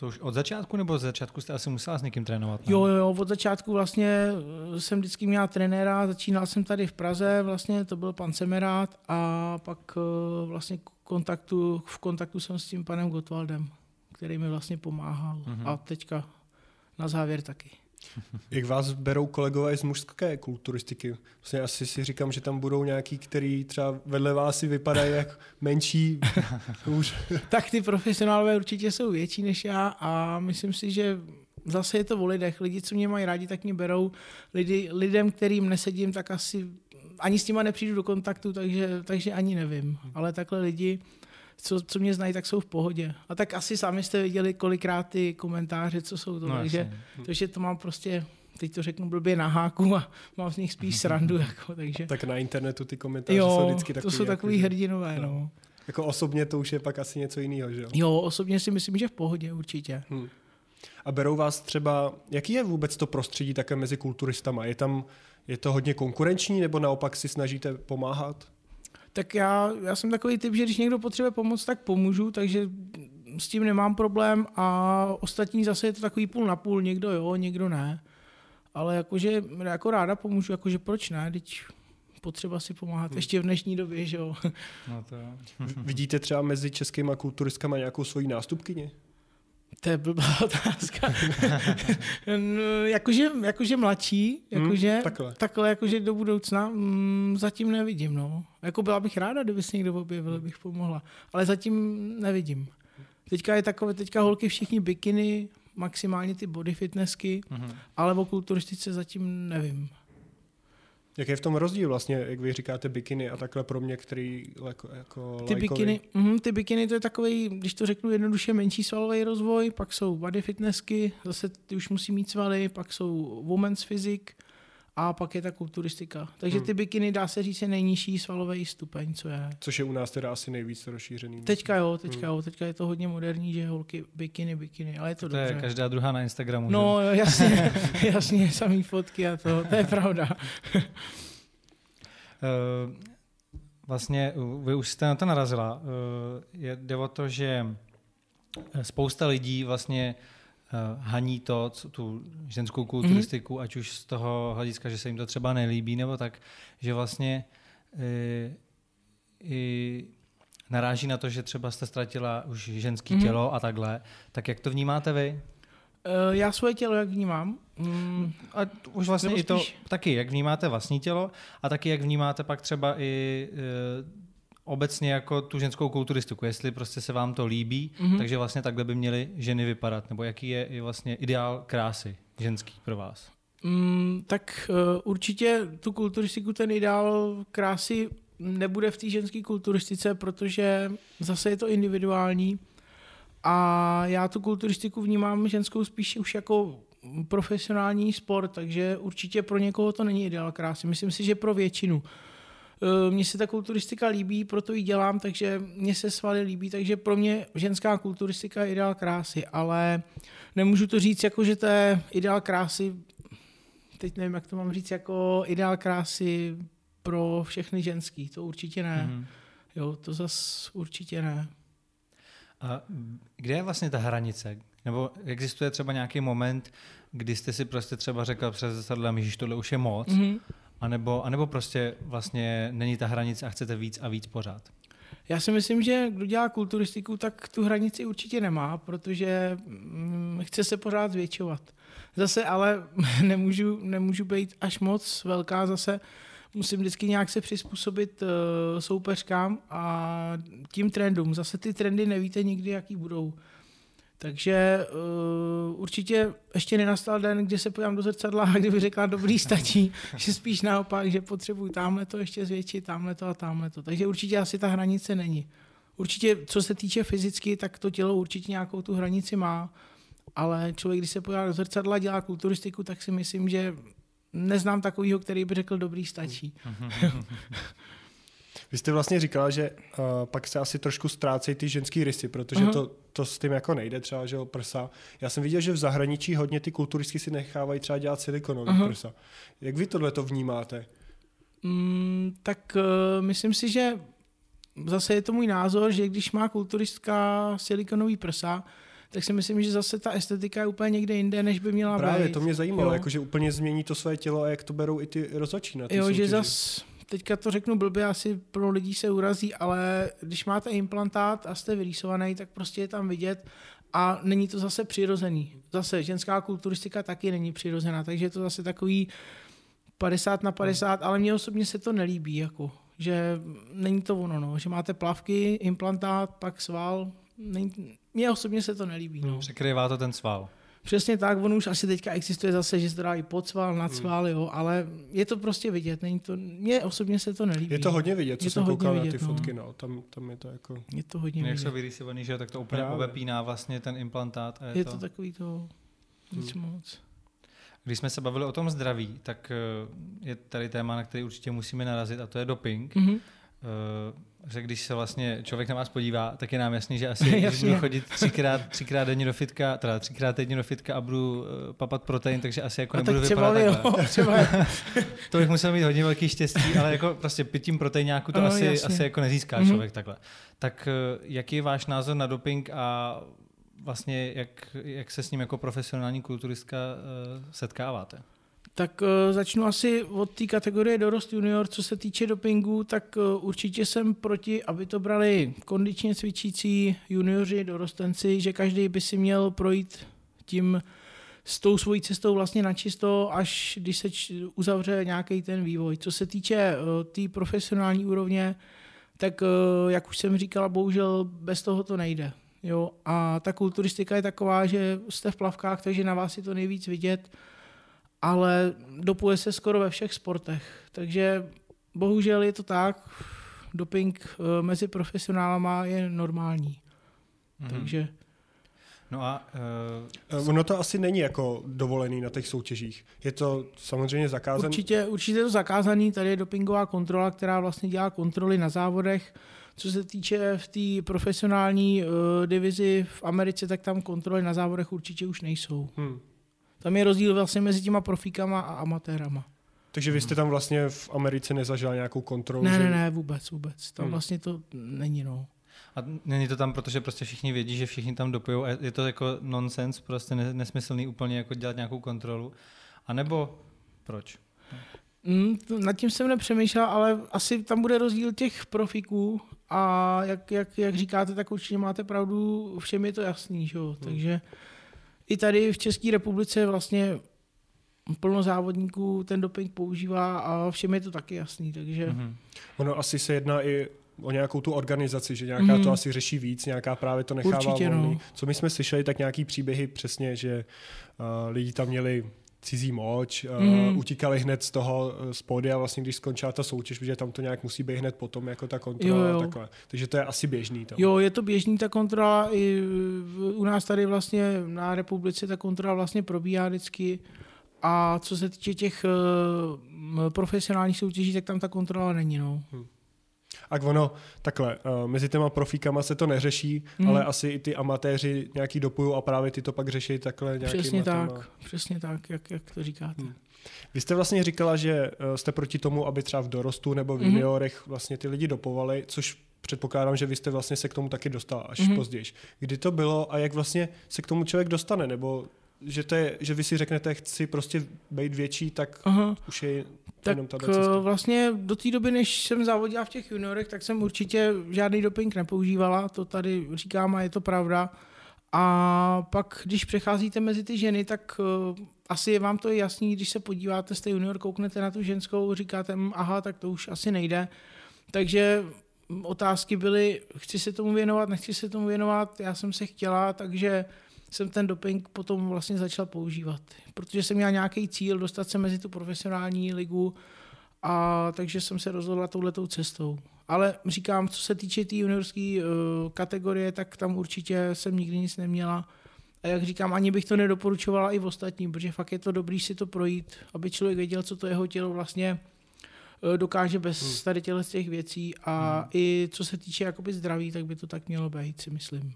To už od začátku nebo od začátku jste asi musela s někým trénovat? Ne? Jo, jo, od začátku vlastně eh, jsem vždycky měl trenéra, začínal jsem tady v Praze, vlastně to byl pan Semerát a pak eh, vlastně kontaktu, v kontaktu jsem s tím panem Gotwaldem, který mi vlastně pomáhal mm-hmm. a teďka na závěr taky. Jak vás berou kolegové z mužské kulturistiky? Vlastně asi si říkám, že tam budou nějaký, který třeba vedle vás si vypadají jak menší. už. tak ty profesionálové určitě jsou větší než já a myslím si, že zase je to o lidech. Lidi, co mě mají rádi, tak mě berou. Lidi, lidem, kterým nesedím, tak asi ani s nima nepřijdu do kontaktu, takže, takže ani nevím. Ale takhle lidi, co, co mě znají, tak jsou v pohodě. A tak asi sami jste viděli kolikrát ty komentáře, co jsou to. No, takže, takže to mám prostě teď to řeknu blbě na háku a mám z nich spíš srandu. Jako, takže... Tak na internetu ty komentáře jo, jsou vždycky takový. to jsou takový jako, hrdinové, no. no. Jako osobně to už je pak asi něco jiného, že jo? Jo, osobně si myslím, že v pohodě určitě. Hmm. A berou vás třeba, jaký je vůbec to prostředí také mezi kulturistama? Je tam, je to hodně konkurenční nebo naopak si snažíte pomáhat? Tak já, já jsem takový typ, že když někdo potřebuje pomoc, tak pomůžu, takže s tím nemám problém a ostatní zase je to takový půl na půl, někdo jo, někdo ne. Ale jakože jako ráda pomůžu, jakože proč ne, teď potřeba si pomáhat, hmm. ještě v dnešní době, že jo. No to. Vidíte třeba mezi českýma kulturistkama nějakou svoji nástupkyni? To je blbá otázka. no, jakože, jakože mladší, hmm, jakože, hmm, takhle. takhle jakože do budoucna, mm, zatím nevidím. No. Jako byla bych ráda, kdyby se někdo objevil, bych pomohla. Ale zatím nevidím. Teďka je takové, teďka holky všichni bikiny, maximálně ty body fitnessky, mm-hmm. ale o kulturistice zatím nevím. Jak je v tom rozdíl vlastně, jak vy říkáte bikiny a takhle pro mě, který jako, jako ty bikiny, mm, ty bikiny to je takový, když to řeknu jednoduše, menší svalový rozvoj, pak jsou body fitnessky, zase ty už musí mít svaly, pak jsou women's physique, a pak je ta kulturistika. Takže hmm. ty bikiny, dá se říct, je nejnižší svalový stupeň, co je. Což je u nás teda asi nejvíc rozšířený. Teďka jo, teďka hmm. jo, teďka je to hodně moderní, že holky bikiny, bikiny, ale je to, to dobře. je každá druhá na Instagramu. No, že? jasně, jasně, samý fotky a to, to je pravda. uh, vlastně, vy už jste na to narazila. Uh, je, jde o to, že spousta lidí vlastně uh, Eh, haní to, co, tu ženskou kulturistiku, mm-hmm. ať už z toho hlediska, že se jim to třeba nelíbí, nebo tak, že vlastně i, i naráží na to, že třeba jste ztratila už ženský mm-hmm. tělo a takhle. Tak jak to vnímáte vy? Uh, já svoje tělo jak vnímám. Mm, a už vlastně i to taky, jak vnímáte vlastní tělo a taky jak vnímáte pak třeba i obecně jako tu ženskou kulturistiku, jestli prostě se vám to líbí, mm-hmm. takže vlastně takhle by měly ženy vypadat, nebo jaký je vlastně ideál krásy ženský pro vás? Mm, tak uh, určitě tu kulturistiku, ten ideál krásy nebude v té ženské kulturistice, protože zase je to individuální a já tu kulturistiku vnímám ženskou spíš už jako profesionální sport, takže určitě pro někoho to není ideál krásy. Myslím si, že pro většinu. Eh, mně se ta kulturistika líbí, proto ji dělám, takže mně se svaly líbí, takže pro mě ženská kulturistika je ideál krásy, ale nemůžu to říct jako, že to je ideál krásy, teď nevím, jak to mám říct, jako ideál krásy pro všechny ženský, to určitě ne. Mm-hmm. Jo, to zas určitě ne. A kde je vlastně ta hranice? Nebo existuje třeba nějaký moment, kdy jste si prostě třeba řekl přes zrcadlem, že tohle už je moc mm-hmm. A nebo, a nebo prostě vlastně není ta hranice a chcete víc a víc pořád? Já si myslím, že kdo dělá kulturistiku, tak tu hranici určitě nemá, protože mm, chce se pořád zvětšovat. Zase ale nemůžu, nemůžu být až moc velká zase, musím vždycky nějak se přizpůsobit uh, soupeřkám a tím trendům. Zase ty trendy nevíte nikdy, jaký budou. Takže uh, určitě ještě nenastal den, kdy se podívám do zrcadla a kdyby řekla dobrý stačí, že spíš naopak, že potřebuji tamhle to ještě zvětšit, tamhle to a tamhle to. Takže určitě asi ta hranice není. Určitě, co se týče fyzicky, tak to tělo určitě nějakou tu hranici má, ale člověk, když se podívá do zrcadla, dělá kulturistiku, tak si myslím, že neznám takového, který by řekl dobrý stačí. Vy jste vlastně říkala, že uh, pak se asi trošku ztrácejí ty ženský rysy, protože uh-huh. to, to s tím jako nejde třeba, že jo, prsa. Já jsem viděl, že v zahraničí hodně ty kulturistky si nechávají třeba dělat silikonové uh-huh. prsa. Jak vy tohle to vnímáte? Mm, tak uh, myslím si, že zase je to můj názor, že když má kulturistka silikonový prsa, tak si myslím, že zase ta estetika je úplně někde jinde, než by měla Právě, být. to mě zajímalo, jakože úplně změní to své tělo a jak to berou i ty rozhodčí na ty Jo, soutěži. že zase teďka to řeknu blbě, asi pro lidí se urazí, ale když máte implantát a jste vyrýsovaný, tak prostě je tam vidět a není to zase přirozený. Zase ženská kulturistika taky není přirozená, takže je to zase takový 50 na 50, ale mně osobně se to nelíbí, jako, že není to ono, no, že máte plavky, implantát, pak sval, mně osobně se to nelíbí. No. Překrývá to ten sval. Přesně tak, on už asi teďka existuje zase, že se to dá i pod sval, nad sval, hmm. jo, ale je to prostě vidět, není to, mně osobně se to nelíbí. Je to hodně vidět, co je jsem koukal vidět, na ty no. fotky, no, tam, tam je to jako... Je to hodně Jak jsou vyrysovaný, že tak to úplně Právě. obepíná vlastně ten implantát. A je, je to... to takový to nic hmm. moc. Když jsme se bavili o tom zdraví, tak eh, je tady téma, na který určitě musíme narazit a to je doping. Mm-hmm že když se vlastně člověk na vás podívá, tak je nám jasný, že asi když budu chodit třikrát, třikrát denně do fitka, teda třikrát denně do fitka a budu uh, papat protein, takže asi jako nebudu vypadat jo, třeba to bych musel mít hodně velký štěstí, ale jako prostě pitím proteináku to no, asi, asi jako nezíská mm-hmm. člověk takhle. Tak uh, jaký je váš názor na doping a vlastně jak, jak se s ním jako profesionální kulturistka uh, setkáváte? Tak uh, začnu asi od té kategorie dorost junior, co se týče dopingu, tak uh, určitě jsem proti, aby to brali kondičně cvičící junioři, dorostenci, že každý by si měl projít tím s tou svojí cestou vlastně na čisto, až když se uzavře nějaký ten vývoj. Co se týče uh, té tý profesionální úrovně, tak uh, jak už jsem říkala, bohužel bez toho to nejde. Jo? A ta kulturistika je taková, že jste v plavkách, takže na vás je to nejvíc vidět ale dopuje se skoro ve všech sportech. Takže bohužel je to tak, doping eh, mezi profesionálama je normální. Mm-hmm. Takže No a uh... ono to asi není jako dovolený na těch soutěžích. Je to samozřejmě zakázané? Určitě, určitě je to zakázaný. Tady je dopingová kontrola, která vlastně dělá kontroly na závodech. Co se týče v té profesionální uh, divizi v Americe, tak tam kontroly na závodech určitě už nejsou. Hmm. Tam je rozdíl vlastně mezi těma profíkama a amatérama. Takže vy jste tam vlastně v Americe nezažil nějakou kontrolu? Ne, že... ne, ne, vůbec, vůbec. Tam hmm. vlastně to není, no. A není to tam, protože prostě všichni vědí, že všichni tam dopijou. Je to jako nonsens, prostě nesmyslný úplně jako dělat nějakou kontrolu. A nebo proč? Mm, nad tím jsem nepřemýšlel, ale asi tam bude rozdíl těch profíků a jak, jak, jak říkáte, tak určitě máte pravdu, všem je to jasný, že? Hmm. takže i tady v České republice vlastně plno závodníků ten doping používá a všem je to taky jasný, takže... Mm-hmm. Ono asi se jedná i o nějakou tu organizaci, že nějaká mm. to asi řeší víc, nějaká právě to nechává Určitě, volný. No. Co my jsme slyšeli, tak nějaký příběhy přesně, že uh, lidi tam měli cizí moč, mm. uh, utíkali hned z toho uh, z pódia, vlastně když skončila ta soutěž, protože tam to nějak musí být hned potom jako ta kontrola jo, jo. takhle. Takže to je asi běžný. Tam. Jo, je to běžný ta kontrola, i u nás tady vlastně na republice ta kontrola vlastně probíhá vždycky a co se týče těch uh, profesionálních soutěží, tak tam ta kontrola není. No. Hmm. A ono, takhle, uh, mezi těma profíkama se to neřeší, mm. ale asi i ty amatéři nějaký dopují a právě ty to pak řeší takhle nějakýma Přesně tak, těma... přesně tak, jak, jak to říkáte. Hmm. Vy jste vlastně říkala, že uh, jste proti tomu, aby třeba v dorostu nebo v mm. juniorech vlastně ty lidi dopovali, což předpokládám, že vy jste vlastně se k tomu taky dostal až mm. později. Kdy to bylo a jak vlastně se k tomu člověk dostane, nebo že, to je, že vy si řeknete, chci prostě být větší, tak Aha. už je tak jenom tato cesta. Eh, vlastně do té doby, než jsem závodila v těch juniorech, tak jsem určitě žádný doping nepoužívala, to tady říkám a je to pravda. A pak, když přecházíte mezi ty ženy, tak uh, asi je vám to jasný, když se podíváte, jste junior, kouknete na tu ženskou, říkáte, aha, tak to už asi nejde. Takže otázky byly, chci se tomu věnovat, nechci se tomu věnovat, já jsem se chtěla, takže jsem ten doping potom vlastně začal používat. Protože jsem měl nějaký cíl dostat se mezi tu profesionální ligu a takže jsem se rozhodla touhletou cestou. Ale říkám, co se týče té tý juniorské uh, kategorie, tak tam určitě jsem nikdy nic neměla. A jak říkám, ani bych to nedoporučovala i v ostatním, protože fakt je to dobrý si to projít, aby člověk věděl, co to jeho tělo vlastně uh, dokáže bez hmm. tady těch věcí. A hmm. i co se týče jakoby zdraví, tak by to tak mělo být, si myslím.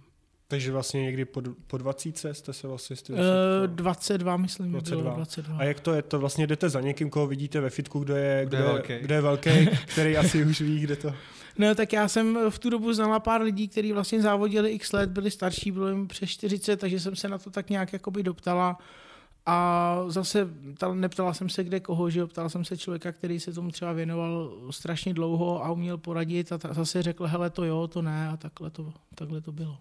Takže vlastně někdy po, po 20 jste se vlastně... Jste uh, 22, myslím, 22. Bylo 22. A jak to je? To vlastně jdete za někým, koho vidíte ve fitku, kdo je, kdo, kdo je, velký. Kdo je velký, který asi už ví, kde to... No, tak já jsem v tu dobu znala pár lidí, kteří vlastně závodili x let, byli starší, bylo jim přes 40, takže jsem se na to tak nějak jakoby doptala. A zase neptala jsem se kde koho, že ptala jsem se člověka, který se tomu třeba věnoval strašně dlouho a uměl poradit a zase řekl, hele to jo, to ne a takhle to, takhle to bylo.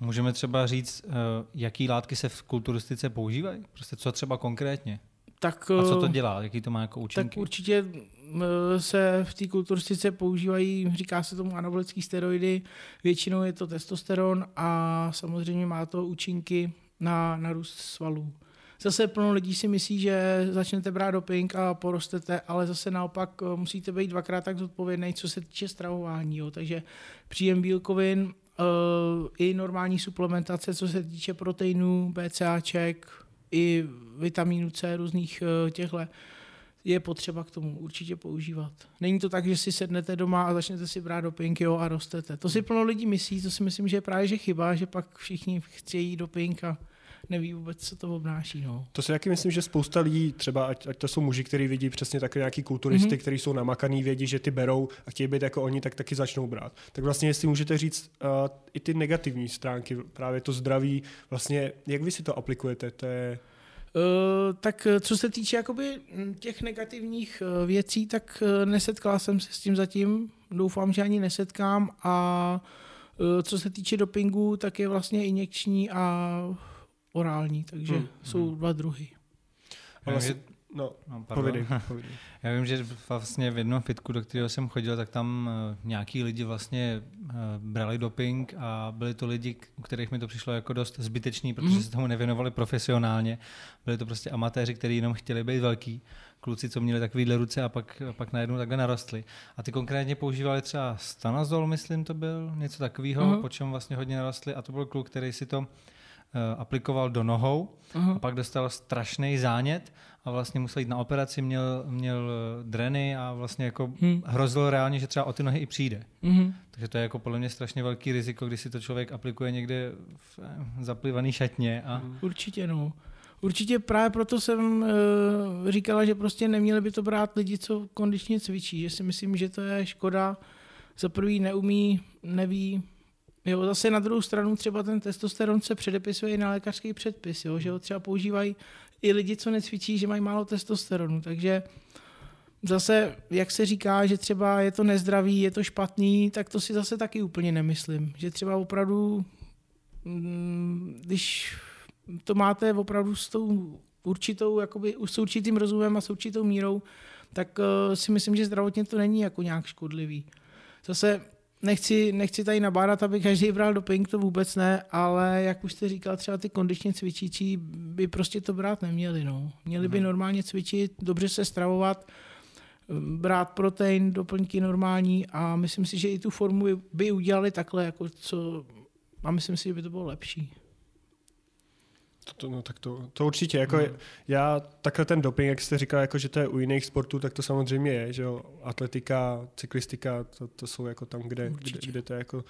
Můžeme třeba říct, uh, jaký látky se v kulturistice používají? Prostě co třeba konkrétně? Tak, A co to dělá? Jaký to má jako účinky? Tak určitě se v té kulturistice používají, říká se tomu anabolické steroidy, většinou je to testosteron a samozřejmě má to účinky na, na růst svalů. Zase plno lidí si myslí, že začnete brát doping a porostete, ale zase naopak eh, musíte být dvakrát tak zodpovědný, co se týče stravování. Jo. Takže příjem bílkovin, uh, i normální suplementace, co se týče proteinů, BCAček, i vitamínu C, různých uh, těchto je potřeba k tomu určitě používat. Není to tak, že si sednete doma a začnete si brát doping jo, a rostete. To si plno lidí myslí, to si myslím, že je právě že chyba, že pak všichni chtějí doping a neví vůbec, co to obnáší. No. To si taky myslím, že spousta lidí, třeba ať, ať to jsou muži, kteří vidí přesně takové nějaký kulturisty, mm-hmm. kteří jsou namakaný, vědí, že ty berou a chtějí být jako oni, tak taky začnou brát. Tak vlastně, jestli můžete říct uh, i ty negativní stránky, právě to zdraví, vlastně, jak vy si to aplikujete? To je... Uh, tak co se týče jakoby těch negativních uh, věcí, tak uh, nesetkala jsem se s tím zatím. Doufám, že ani nesetkám. A co se týče dopingu, tak je vlastně injekční a orální, takže hmm. jsou hmm. dva druhy. vlastně, no, no povidej, povidej. Já vím, že vlastně v jednom fitku, do kterého jsem chodil, tak tam uh, nějaký lidi vlastně uh, brali doping a byli to lidi, u kterých mi to přišlo jako dost zbytečný, protože mm. se tomu nevěnovali profesionálně. Byli to prostě amatéři, kteří jenom chtěli být velký. Kluci, co měli takovýhle ruce a pak, pak najednou takhle narostli. A ty konkrétně používali třeba stanazol, myslím to byl, něco takového, mm. po čem vlastně hodně narostli. A to byl kluk, který si to Eh, aplikoval do nohou uh-huh. a pak dostal strašný zánět a vlastně musel jít na operaci, měl, měl eh, dreny a vlastně jako hmm. hrozilo reálně, že třeba o ty nohy i přijde. Uh-huh. Takže to je jako podle mě strašně velký riziko, když si to člověk aplikuje někde v eh, zaplivaný šatně. A... Určitě no. Určitě právě proto jsem uh, říkala, že prostě neměli by to brát lidi, co kondičně cvičí, že si myslím, že to je škoda. Za prvý neumí, neví, Jo, zase na druhou stranu třeba ten testosteron se předepisuje i na lékařský předpis, jo, že ho třeba používají i lidi, co necvičí, že mají málo testosteronu, takže zase, jak se říká, že třeba je to nezdravý, je to špatný, tak to si zase taky úplně nemyslím. Že třeba opravdu, mm, když to máte opravdu s tou určitou, jakoby, s určitým rozumem a s určitou mírou, tak uh, si myslím, že zdravotně to není jako nějak škodlivý. Zase nechci, nechci tady nabádat, aby každý bral doping, to vůbec ne, ale jak už jste říkal, třeba ty kondičně cvičící by prostě to brát neměli. No. Měli by mhm. normálně cvičit, dobře se stravovat, brát protein, doplňky normální a myslím si, že i tu formu by udělali takhle, jako co, a myslím si, že by to bylo lepší. To, no, tak to, to určitě. Jako mm. Já takhle ten doping, jak jste říkal, jako, že to je u jiných sportů, tak to samozřejmě je. Že jo? Atletika, cyklistika, to, to jsou jako tam, kde, kde, kde to je jako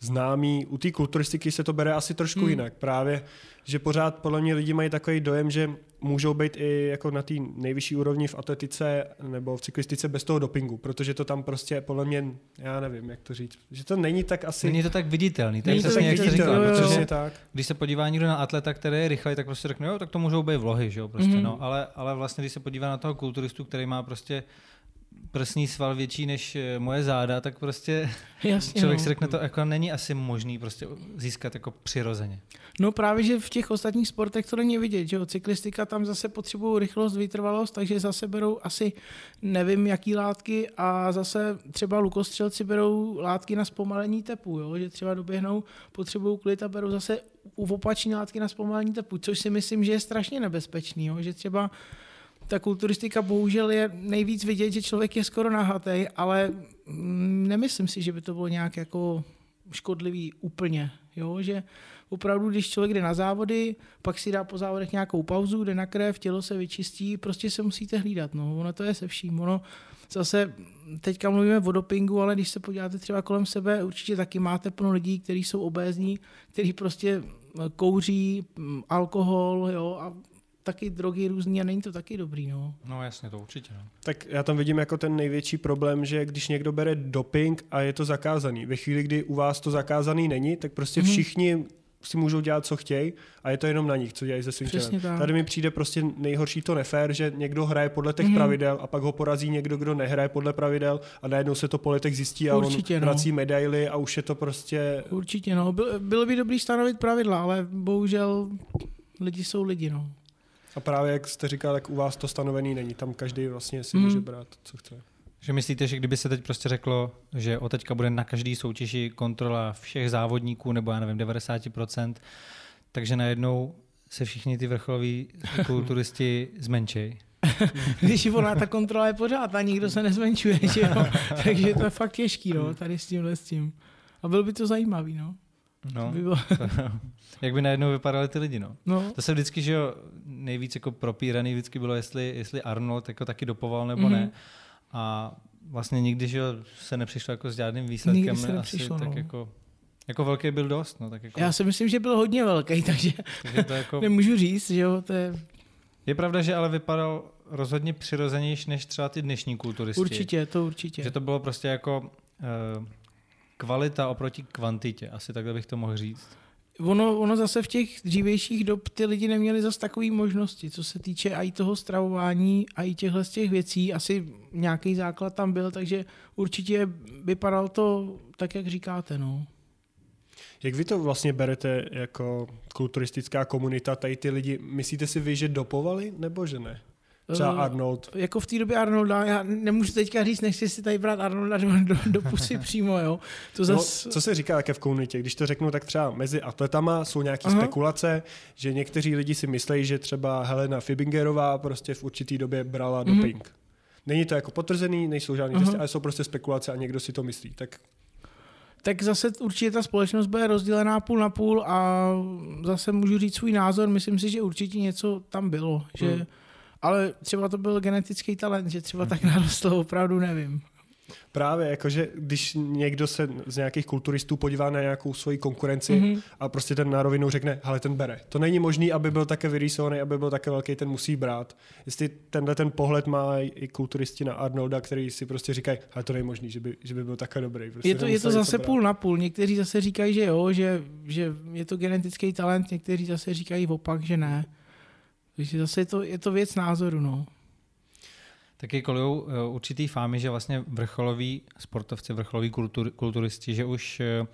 známý. U té kulturistiky se to bere asi trošku hmm. jinak. Právě, že pořád podle mě lidi mají takový dojem, že můžou být i jako na té nejvyšší úrovni v atletice nebo v cyklistice bez toho dopingu, protože to tam prostě podle mě, já nevím, jak to říct, že to není tak asi... Není to tak viditelný, to je přesně, jak jste říkal, protože tak. když se podívá někdo na atleta, který je rychlej, tak prostě řekne, jo, tak to můžou být vlohy, že jo, prostě, mm-hmm. no, ale, ale vlastně, když se podívá na toho kulturistu, který má prostě prsní sval větší než eh, moje záda, tak prostě Jasně, člověk no. si řekne, to jako není asi možný prostě získat jako přirozeně. No právě, že v těch ostatních sportech to není vidět, že jo, cyklistika tam zase potřebují rychlost, vytrvalost, takže zase berou asi nevím jaký látky a zase třeba lukostřelci berou látky na zpomalení tepu, jo, že třeba doběhnou, potřebují klid a berou zase opační látky na zpomalení tepu, což si myslím, že je strašně nebezpečný, jo, že třeba ta kulturistika bohužel je nejvíc vidět, že člověk je skoro nahatý, ale mm, nemyslím si, že by to bylo nějak jako škodlivý úplně. Jo? Že opravdu, když člověk jde na závody, pak si dá po závodech nějakou pauzu, jde na krev, tělo se vyčistí, prostě se musíte hlídat. No. Ono to je se vším. Ono zase teďka mluvíme o dopingu, ale když se podíváte třeba kolem sebe, určitě taky máte plno lidí, kteří jsou obézní, kteří prostě kouří mm, alkohol jo, a taky drogy různý a není to taky dobrý. No, no jasně, to určitě. No. Tak já tam vidím jako ten největší problém, že když někdo bere doping a je to zakázaný, ve chvíli, kdy u vás to zakázaný není, tak prostě mm-hmm. všichni si můžou dělat, co chtějí a je to jenom na nich, co dělají se svým tělem. Tady mi přijde prostě nejhorší to nefér, že někdo hraje podle těch mm. pravidel a pak ho porazí někdo, kdo nehraje podle pravidel a najednou se to po letech zjistí a Určitě, on no. vrací medaily a už je to prostě... Určitě, no. Bylo by dobrý stanovit pravidla, ale bohužel lidi jsou lidi, no. A právě jak jste říkal, tak u vás to stanovený není. Tam každý vlastně si mm. může brát, co chce. Že myslíte, že kdyby se teď prostě řeklo, že od teďka bude na každý soutěži kontrola všech závodníků, nebo já nevím, 90%, takže najednou se všichni ty vrcholoví kulturisti zmenší. Když ona ta kontrola je pořád a nikdo se nezmenšuje, že jo? takže to je fakt těžký, no, tady s tímhle s tím. A bylo by to zajímavý, no. No, by bylo... jak by najednou vypadali ty lidi, no. no. To se vždycky, že jo, nejvíc jako propíraný vždycky bylo, jestli, jestli Arnold jako taky dopoval nebo mm-hmm. ne. A vlastně nikdy že se nepřišlo jako s žádným výsledkem. Nikdy se nepřišlo, asi, no. tak jako, jako velký byl dost. No, tak jako... Já si myslím, že byl hodně velký, takže, takže to jako... nemůžu říct, že jo, to je... Je pravda, že ale vypadal rozhodně přirozenější než třeba ty dnešní kulturisti. Určitě, to určitě. Že to bylo prostě jako uh, kvalita oproti kvantitě, asi takhle bych to mohl říct. Ono, ono zase v těch dřívějších dob ty lidi neměli zase takové možnosti, co se týče i toho stravování a i těchhle z těch věcí. Asi nějaký základ tam byl, takže určitě vypadalo to tak, jak říkáte. No. Jak vy to vlastně berete jako kulturistická komunita, tady ty lidi, myslíte si vy, že dopovali, nebo že ne? Třeba uh, Arnold. Jako v té době Arnolda, já nemůžu teďka říct, nechci si tady brát Arnolda do, do, do pusy přímo, jo. To zas... no, co se říká také v komunitě? Když to řeknu, tak třeba mezi atletama jsou nějaké spekulace, že někteří lidi si myslí, že třeba Helena Fibingerová prostě v určitý době brala uh-huh. doping. Není to jako potvrzený, nejsou žádné uh-huh. testy, ale jsou prostě spekulace a někdo si to myslí. Tak tak zase určitě ta společnost bude rozdělená půl na půl a zase můžu říct svůj názor, myslím si, že určitě něco tam bylo, že hmm ale třeba to byl genetický talent, že třeba tak narostl, opravdu nevím. Právě, jakože když někdo se z nějakých kulturistů podívá na nějakou svoji konkurenci mm-hmm. a prostě ten na rovinu řekne, ale ten bere. To není možný, aby byl také vyrýsovaný, aby byl také velký, ten musí brát. Jestli tenhle ten pohled má i kulturisti na Arnolda, který si prostě říkají, ale to není možný, že by, že by byl také dobrý. Prostě je to, je to zase půl na půl. Někteří zase říkají, že jo, že, že je to genetický talent, někteří zase říkají opak, že ne. Takže zase je to, je to věc názoru, no. Taky kolují eh, určitý fámy, že vlastně vrcholoví sportovci, vrcholoví kultur, kulturisti, že už eh,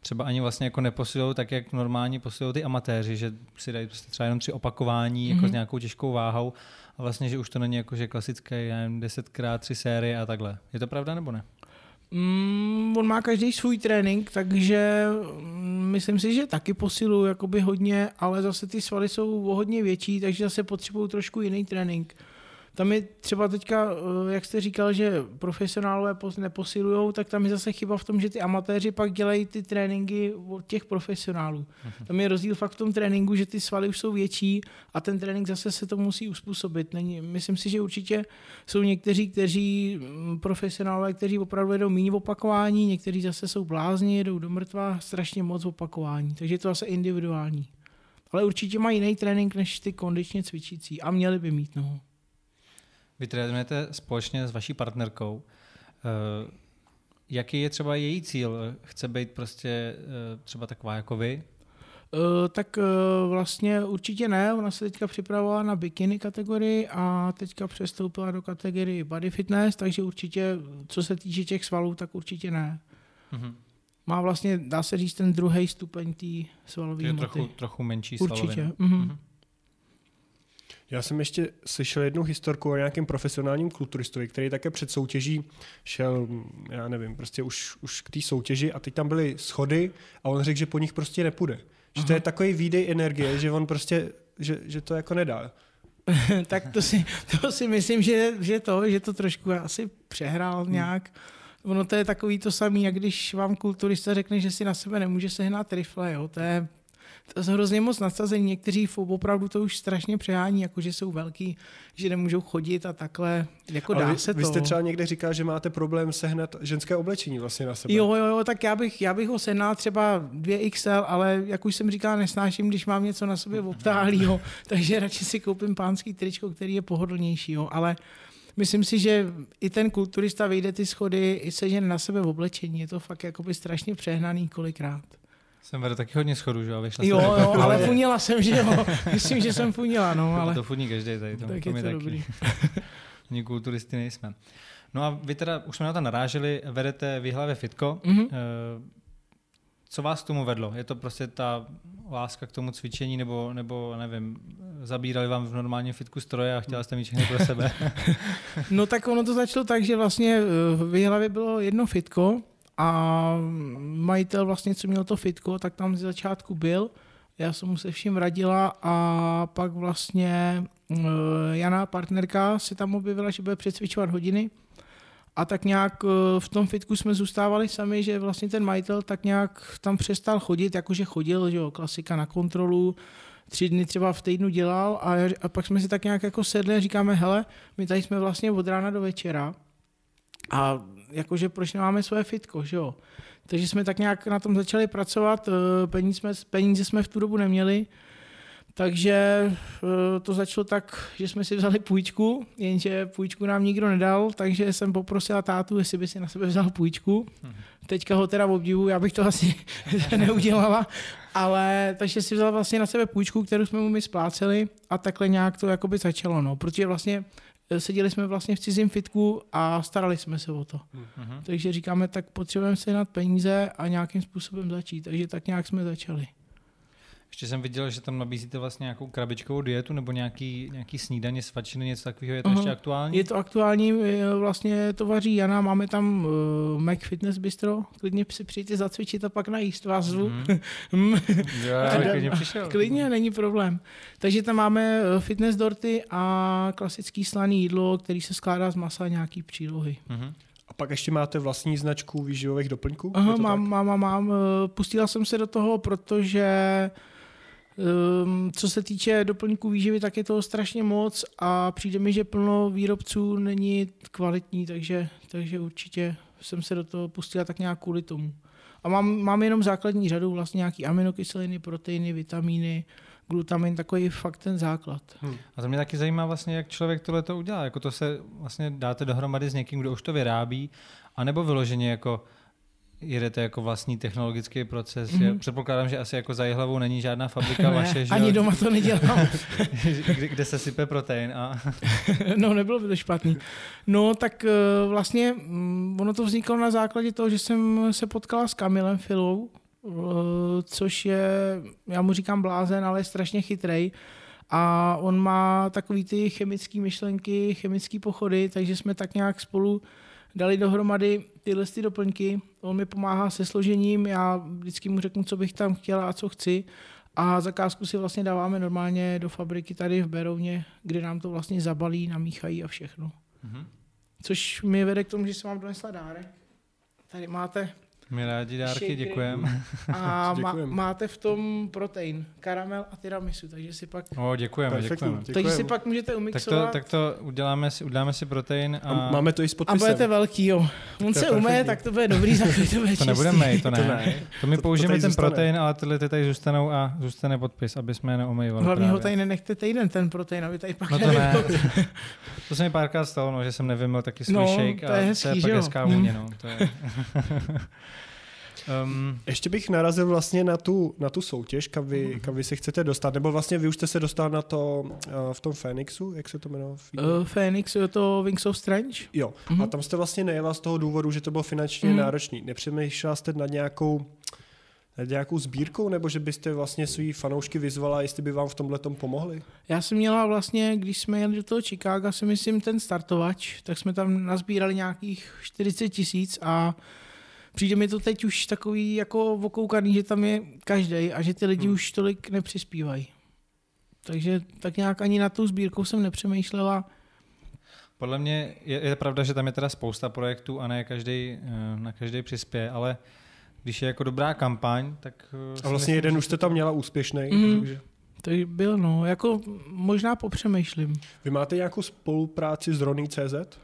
třeba ani vlastně jako neposilují tak, jak normálně posilují ty amatéři, že si dají prostě třeba jenom tři opakování mm-hmm. jako s mhm. nějakou těžkou váhou a vlastně, že už to není jako, že klasické, já nevím, desetkrát tři série a takhle. Je to pravda nebo ne? Mm, on má každý svůj trénink, takže mm, myslím si, že taky posilují jakoby hodně, ale zase ty svaly jsou hodně větší, takže zase potřebují trošku jiný trénink. Tam je třeba teďka, eh, jak jste říkal, že profesionálové neposilují, tak tam je zase chyba v tom, že ty amatéři pak dělají ty tréninky od těch profesionálů. Uh-huh. Tam je rozdíl fakt v tom tréninku, že ty svaly už jsou větší a ten trénink zase se to musí uspůsobit. Není, myslím si, že určitě jsou někteří, kteří mm, profesionálové, kteří opravdu jedou méně opakování, někteří zase jsou blázni, jedou do mrtva strašně moc opakování. Takže je to zase individuální. Ale určitě mají jiný trénink než ty kondičně cvičící a měli by mít. No. Vy trénujete společně s vaší partnerkou. Eh, jaký je třeba její cíl? Chce být prostě eh, třeba taková jako vy? Uh, tak uh, vlastně určitě ne, ona se teďka připravovala na bikini kategorii a teďka přestoupila do kategorie body fitness, takže určitě, co se týče těch svalů, tak určitě ne. Uh-huh. Má vlastně, dá se říct, ten druhý stupeň té svalové hmoty. Trochu, trochu menší svalovina. Určitě. Uh-huh. Uh-huh. Já jsem ještě slyšel jednu historku o nějakém profesionálním kulturistovi, který také před soutěží šel, já nevím, prostě už, už k té soutěži a teď tam byly schody a on řekl, že po nich prostě nepůjde. Že Aha. to je takový výdej energie, že on prostě, že, že to jako nedá. tak to si, to si myslím, že, že to, že to trošku asi přehrál hmm. nějak. Ono to je takový to samý, jak když vám kulturista řekne, že si na sebe nemůže sehnat rifle, jo? to je to je hrozně moc nasazení. Někteří opravdu to už strašně přehání, jako že jsou velký, že nemůžou chodit a takhle. Jako dá vy, se vy to. jste třeba někde říkal, že máte problém sehnat ženské oblečení vlastně na sebe. Jo, jo, jo, tak já bych, já bych ho sehnal třeba 2XL, ale jak už jsem říkal, nesnáším, když mám něco na sobě obtálýho, takže radši si koupím pánský tričko, který je pohodlnější, jo. ale myslím si, že i ten kulturista vyjde ty schody, i se žen na sebe v oblečení, je to fakt jakoby strašně přehnaný kolikrát. Jsem vedl taky hodně schodu, že jo? Vyšla jo, jo, ale funila jsem, že jo. Myslím, že jsem funila, no, ale... To funí každý tady, to, tak to je to taky. dobrý. Ani kulturisty nejsme. No a vy teda, už jsme na to naráželi, vedete v hlavě fitko. Mm-hmm. Co vás k tomu vedlo? Je to prostě ta láska k tomu cvičení, nebo, nebo nevím, zabírali vám v normálním fitku stroje a chtěla jste mít všechno pro sebe? no tak ono to začalo tak, že vlastně eh, v hlavě bylo jedno fitko a majitel vlastně, co měl to fitko, tak tam z začátku byl. Já jsem mu se vším radila a pak vlastně eh, Jana, partnerka, se tam objevila, že bude přecvičovat hodiny a tak nějak eh, v tom fitku jsme zůstávali sami, že vlastně ten majitel tak nějak tam přestal chodit, jakože chodil, že jo, klasika na kontrolu, tři dny třeba v týdnu dělal a, a pak jsme si tak nějak jako sedli a říkáme, hele, my tady jsme vlastně od rána do večera a jakože proč nemáme své fitko, že jo. Takže jsme tak nějak na tom začali pracovat, eh, peníze jsme, peníze jsme v tu dobu neměli, takže eh, to začalo tak, že jsme si vzali půjčku, jenže půjčku nám nikdo nedal, takže jsem poprosila tátu, jestli by si na sebe vzal půjčku. Teďka ho teda obdivu, já bych to asi neudělala, ale takže si vzal vlastně na sebe půjčku, kterou jsme mu my spláceli a takhle nějak to jakoby začalo, no, protože vlastně seděli jsme vlastně v cizím fitku a starali jsme se o to. hmm Takže říkáme, tak potřebujeme se nad peníze a nějakým způsobem začít, takže tak nějak jsme začali. Ještě jsem viděl, že tam nabízíte vlastně nějakou krabičkovou dietu nebo nějaký, nějaký snídaně, svačiny, něco takového. Je to uh-huh. ještě aktuální? Je to aktuální, vlastně to vaří Jana, máme tam uh, Mac Fitness Bistro, klidně si přijďte zacvičit a pak najíst vás zvu. Mm-hmm. Já klidně přišel. Klidně, není problém. Takže tam máme eh, fitness dorty a klasický slaný jídlo, který se skládá z masa a nějaký přílohy. Uh-huh. A pak ještě máte vlastní značku výživových doplňků? Aha, mám, mám, mám, mám. Eh, pustila jsem se do toho, protože Um, co se týče doplňků výživy, tak je toho strašně moc a přijde mi, že plno výrobců není kvalitní, takže, takže určitě jsem se do toho pustila tak nějak kvůli tomu. A mám, mám jenom základní řadu, vlastně nějaký aminokyseliny, proteiny, vitamíny, glutamin, takový fakt ten základ. Hmm. A to mě taky zajímá vlastně, jak člověk tohle to udělá. Jako to se vlastně dáte dohromady s někým, kdo už to vyrábí, anebo vyloženě jako jedete jako vlastní technologický proces. Mm-hmm. předpokládám, že asi jako za hlavou není žádná fabrika ne, vaše. Že ani doma to nedělám. kde, kde se sype protein. A... no, nebylo by to špatný. No, tak eh, vlastně mm, ono to vzniklo na základě toho, že jsem se potkala s Kamilem Filou, eh, což je, já mu říkám blázen, ale je strašně chytrej. A on má takový ty chemické myšlenky, chemické pochody, takže jsme tak nějak spolu dali dohromady tyhle ty doplňky. On mi pomáhá se složením, já vždycky mu řeknu, co bych tam chtěla a co chci. A zakázku si vlastně dáváme normálně do fabriky tady v Berouně, kde nám to vlastně zabalí, namíchají a všechno. Mm-hmm. Což mi vede k tomu, že jsem vám donesla dárek. Tady máte my rádi dárky, děkujeme. A má, máte v tom protein, karamel a tiramisu, takže si pak... O, děkujeme, děkujeme. Takže si pak můžete umixovat. Tak to, tak to uděláme, si, uděláme si protein a... a... Máme to i s podpisem. A budete velký, jo. On se umé, tak to bude dobrý, za to bude To nebudeme, to ne. to ne. To my to, použijeme to ten zůstane. protein, ale tyhle ty tady zůstanou a zůstane podpis, aby jsme je neumývali. Hlavně ho tady nenechte týden ten protein, aby tady pak No to ne. to se mi párkrát stalo, no, že jsem nevymil taky svůj no, shake to je hezký, a to je pak hezká vůně, no. To je... Um, Ještě bych narazil vlastně na tu, na tu soutěž, kam vy, uh-huh. kam vy se chcete dostat, nebo vlastně vy už jste se dostal na to uh, v tom Phoenixu, jak se to jmenuje? Uh, Phoenix, je to Wings of Strange? Jo, uh-huh. a tam jste vlastně nejela z toho důvodu, že to bylo finančně uh-huh. náročný. Nepřemýšlela jste nad nějakou nad nějakou sbírkou, nebo že byste vlastně svý fanoušky vyzvala, jestli by vám v tomhle tom pomohli? Já jsem měla vlastně, když jsme jeli do toho Chicago, si myslím ten startovač, tak jsme tam nazbírali nějakých 40 tisíc a přijde mi to teď už takový jako okoukaný, že tam je každý a že ty lidi hmm. už tolik nepřispívají. Takže tak nějak ani na tu sbírku jsem nepřemýšlela. Podle mě je, je pravda, že tam je teda spousta projektů a ne každý eh, na každý přispěje, ale když je jako dobrá kampaň, tak... Eh, a vlastně myslím, jeden už jste tam měla úspěšný. Mm, takže... To byl, no, jako možná popřemýšlím. Vy máte nějakou spolupráci s Rony.cz?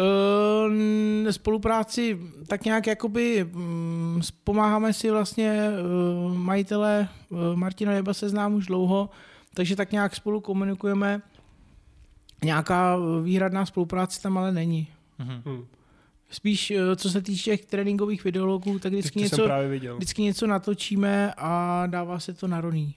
Uh, spolupráci tak nějak jakoby um, pomáháme si vlastně uh, majitele uh, Martina Jeba se znám už dlouho, takže tak nějak spolu komunikujeme. Nějaká výhradná spolupráce tam ale není. Mm-hmm. Spíš, co se týče těch tréninkových videologů, tak vždycky, něco, vždycky něco natočíme a dává se to na roný.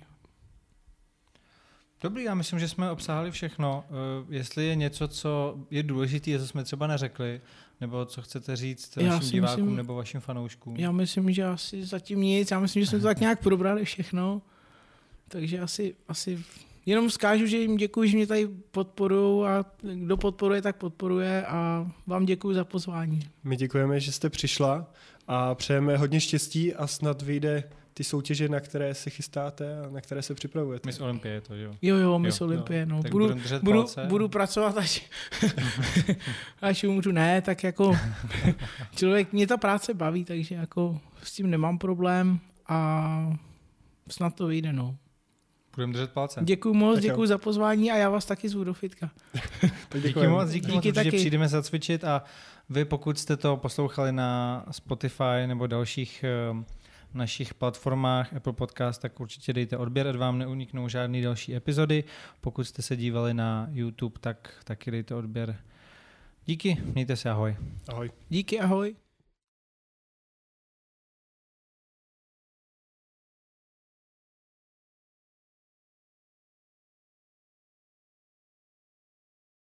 Dobrý, já myslím, že jsme obsáhli všechno. Uh, jestli je něco, co je důležité, co jsme třeba neřekli, nebo co chcete říct já našim divákům myslím, nebo vašim fanouškům? Já myslím, že asi zatím nic. Já myslím, že jsme to tak nějak probrali všechno. Takže asi, asi jenom vzkážu, že jim děkuji, že mě tady podporují a kdo podporuje, tak podporuje a vám děkuji za pozvání. My děkujeme, že jste přišla a přejeme hodně štěstí a snad vyjde ty soutěže, na které se chystáte a na které se připravujete. Miss Olympie to, jo? Jo, jo, Miss Olympie, no. Tak budu, budu, budu no. pracovat, až, až umřu. Ne, tak jako člověk, mě ta práce baví, takže jako s tím nemám problém a snad to vyjde, no. Budeme držet palce. Děkuji moc, děkuji za pozvání a já vás taky zvu do fitka. díky moc, díky, díky moc, taky. že přijdeme zacvičit a vy, pokud jste to poslouchali na Spotify nebo dalších uh, našich platformách Apple Podcast, tak určitě dejte odběr, ať vám neuniknou žádné další epizody. Pokud jste se dívali na YouTube, tak taky dejte odběr. Díky, mějte se, ahoj. Ahoj. Díky, ahoj.